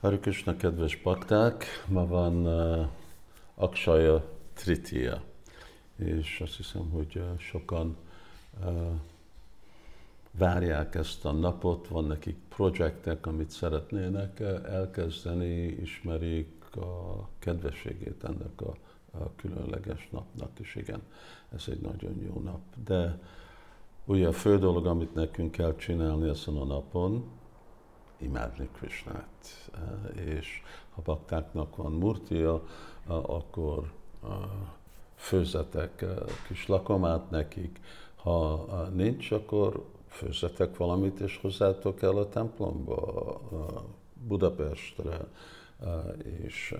Hare Krishna, kedves bakták! Ma van uh, Akshaya Tritiya, és azt hiszem, hogy uh, sokan uh, várják ezt a napot, van nekik projektek, amit szeretnének uh, elkezdeni, ismerik a kedvességét ennek a, a különleges napnak, és igen, ez egy nagyon jó nap. De ugye a fő dolog, amit nekünk kell csinálni ezen a napon, imádni Krishnát. Eh, és ha baktáknak van murtia, akkor főzetek kis lakomát nekik, ha nincs, akkor főzetek valamit, és hozzátok el a templomba, Budapestre, és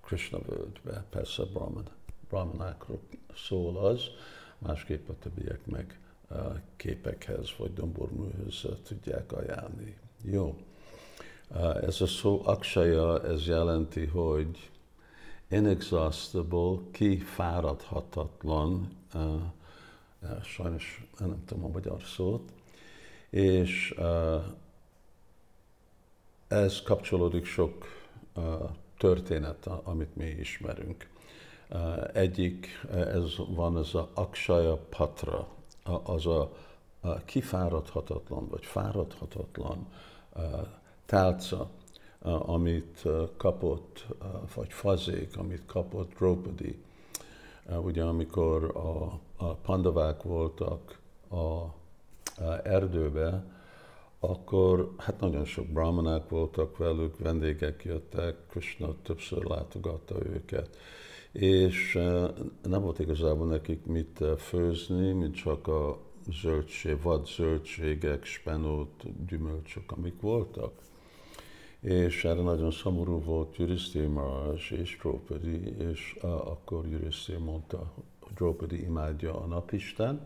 Krishna völgybe. Persze Brahman, Brahmanákról szól az, másképp a többiek meg képekhez vagy domborműhöz tudják ajánlni. Jó. Ez a szó aksaya, ez jelenti, hogy inexhaustible, kifáradhatatlan, sajnos nem tudom a magyar szót, és ez kapcsolódik sok történet, amit mi ismerünk. Egyik, ez van ez a Akshaya Patra, az a kifáradhatatlan, vagy fáradhatatlan tálca, amit kapott, vagy fazék, amit kapott Draupadi. Ugye amikor a, a pandavák voltak a, a erdőbe, akkor hát nagyon sok brahmanák voltak velük, vendégek jöttek, Krishna többször látogatta őket, és nem volt igazából nekik mit főzni, mint csak a zöldség, vad zöldségek, spenót, gyümölcsök, amik voltak. És erre nagyon szomorú volt Juriszté Maraj és Draupadi, és uh, akkor Juriszté mondta, hogy Draupadi imádja a napistent,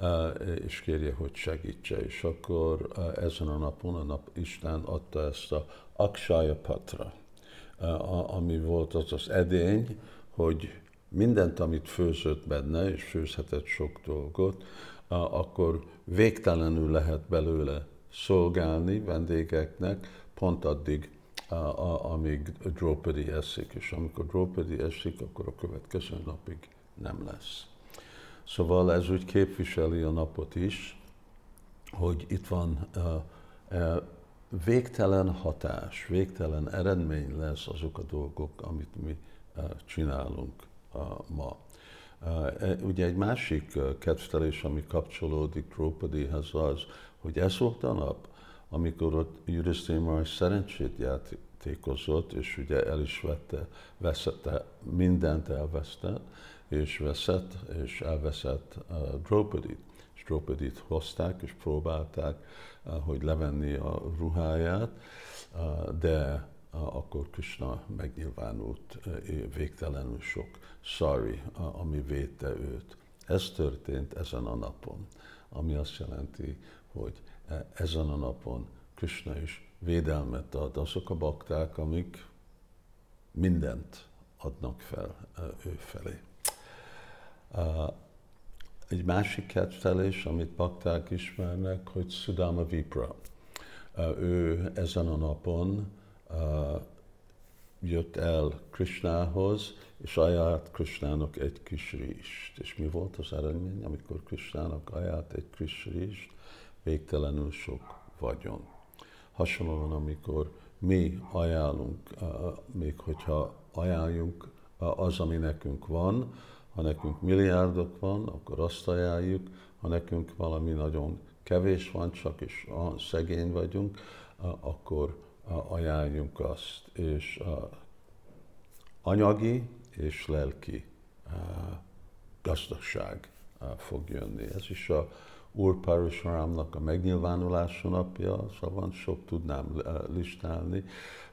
uh, és kérje, hogy segítse. És akkor uh, ezen a napon a napisten adta ezt a Akshaya Patra, uh, ami volt az az edény, hogy mindent, amit főzött benne, és főzhetett sok dolgot, akkor végtelenül lehet belőle szolgálni vendégeknek, pont addig, amíg Draupadi eszik, és amikor Draupadi eszik, akkor a következő napig nem lesz. Szóval ez úgy képviseli a napot is, hogy itt van végtelen hatás, végtelen eredmény lesz azok a dolgok, amit mi csinálunk ma. E, ugye egy másik kedvtelés, ami kapcsolódik Draupadihez az, hogy ez volt a nap, amikor ott Yudhiszthira szerencsét játékozott, és ugye el is vette, veszette, mindent elvesztett, és veszett, és elveszett uh, Draupadit. És Draupadit hozták, és próbálták, uh, hogy levenni a ruháját, uh, de akkor Krishna megnyilvánult végtelenül sok sorry, ami védte őt. Ez történt ezen a napon, ami azt jelenti, hogy ezen a napon Krishna is védelmet ad azok a bakták, amik mindent adnak fel ő felé. Egy másik kedvelés, amit bakták ismernek, hogy Sudama Vipra. Ő ezen a napon jött el Krishnához, és ajánlott Krishnának egy kis rizst. És mi volt az eredmény, amikor Krishnának ajánlott egy kis rizst? Végtelenül sok vagyon. Hasonlóan, amikor mi ajánlunk, még hogyha ajánljunk az, ami nekünk van, ha nekünk milliárdok van, akkor azt ajánljuk, ha nekünk valami nagyon kevés van, csak is szegény vagyunk, akkor ajánljunk azt, és anyagi és lelki gazdagság fog jönni. Ez is a Úr Parashuramnak a megnyilvánulása napja, szóval sok tudnám listálni,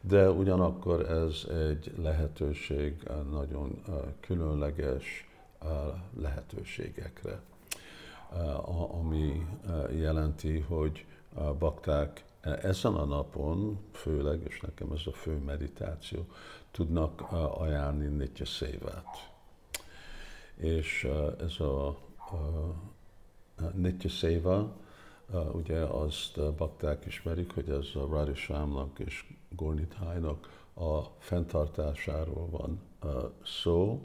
de ugyanakkor ez egy lehetőség, nagyon különleges lehetőségekre, ami jelenti, hogy bakták ezen a napon, főleg, és nekem ez a fő meditáció, tudnak ajánlni Nitya Szévát. És ez a, a Nitya Széva, ugye azt bakták ismerik, hogy ez a Radhishámnak és Gornitájnak a fenntartásáról van szó.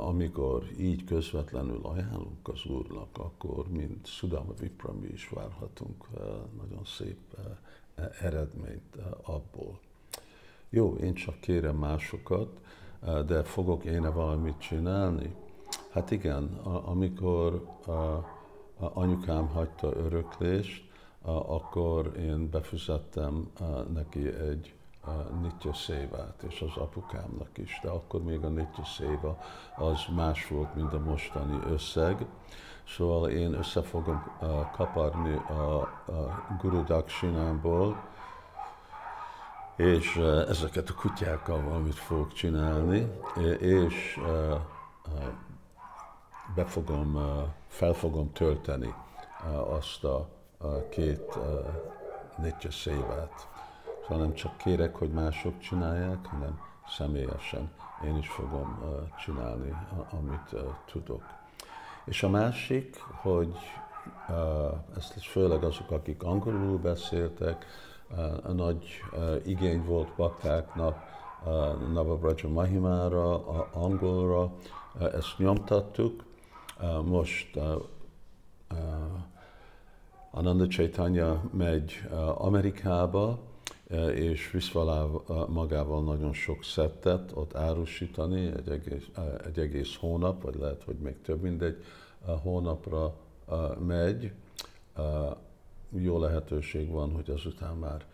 Amikor így közvetlenül ajánlunk az Úrnak, akkor mint Sudama Vipra mi is várhatunk nagyon szép eredményt abból. Jó, én csak kérem másokat, de fogok én valamit csinálni? Hát igen, amikor anyukám hagyta öröklést, akkor én befizettem neki egy Nitya Szévát, és az apukámnak is, de akkor még a Nitya Széva az más volt, mint a mostani összeg. Szóval én össze fogom kaparni a, a Guru Dakshinámból, és ezeket a kutyákkal valamit fogok csinálni, és be fogom, fel fogom tölteni azt a két nitya szévát. Szóval nem csak kérek, hogy mások csinálják, hanem személyesen én is fogom csinálni, amit tudok. És a másik, hogy ezt főleg azok, akik angolul beszéltek, a nagy igény volt baktáknak Navabraja Mahimára, angolra, ezt nyomtattuk. Most Ananda Chaitanya megy Amerikába, és visz magával nagyon sok szettet ott árusítani egy egész, egy egész hónap, vagy lehet, hogy még több mint egy hónapra megy. Jó lehetőség van, hogy azután már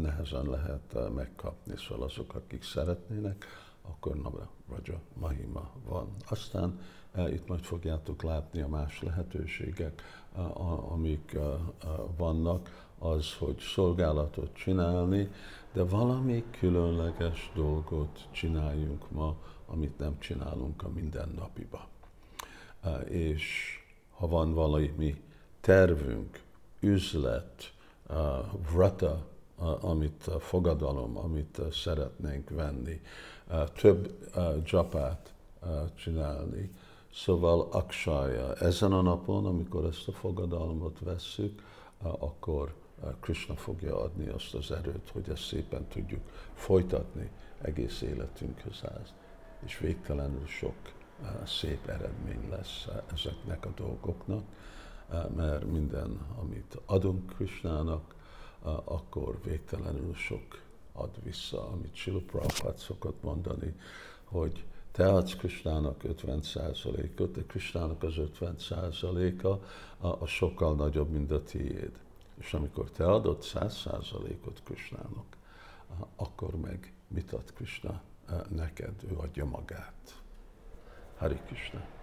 nehezen lehet megkapni, szóval azok, akik szeretnének, akkor Nabra Raja Mahima van. Aztán itt majd fogjátok látni a más lehetőségek, amik vannak, az, hogy szolgálatot csinálni, de valami különleges dolgot csináljunk ma, amit nem csinálunk a mindennapiba. És ha van valami tervünk, üzlet, vrata, amit fogadalom, amit szeretnénk venni, több japát csinálni. Szóval aksája, ezen a napon, amikor ezt a fogadalmat vesszük, akkor Krishna fogja adni azt az erőt, hogy ezt szépen tudjuk folytatni egész életünkhöz át. És végtelenül sok szép eredmény lesz ezeknek a dolgoknak, mert minden, amit adunk Krishnának, akkor végtelenül sok ad vissza, amit Prabhupada szokott mondani, hogy te adsz Kristának 50%-ot, de Kristának az 50%-a a, a sokkal nagyobb, mint a tiéd. És amikor te adod 100%-ot Kristának, akkor meg mit ad Krishna neked? Ő adja magát. Hari Krishna.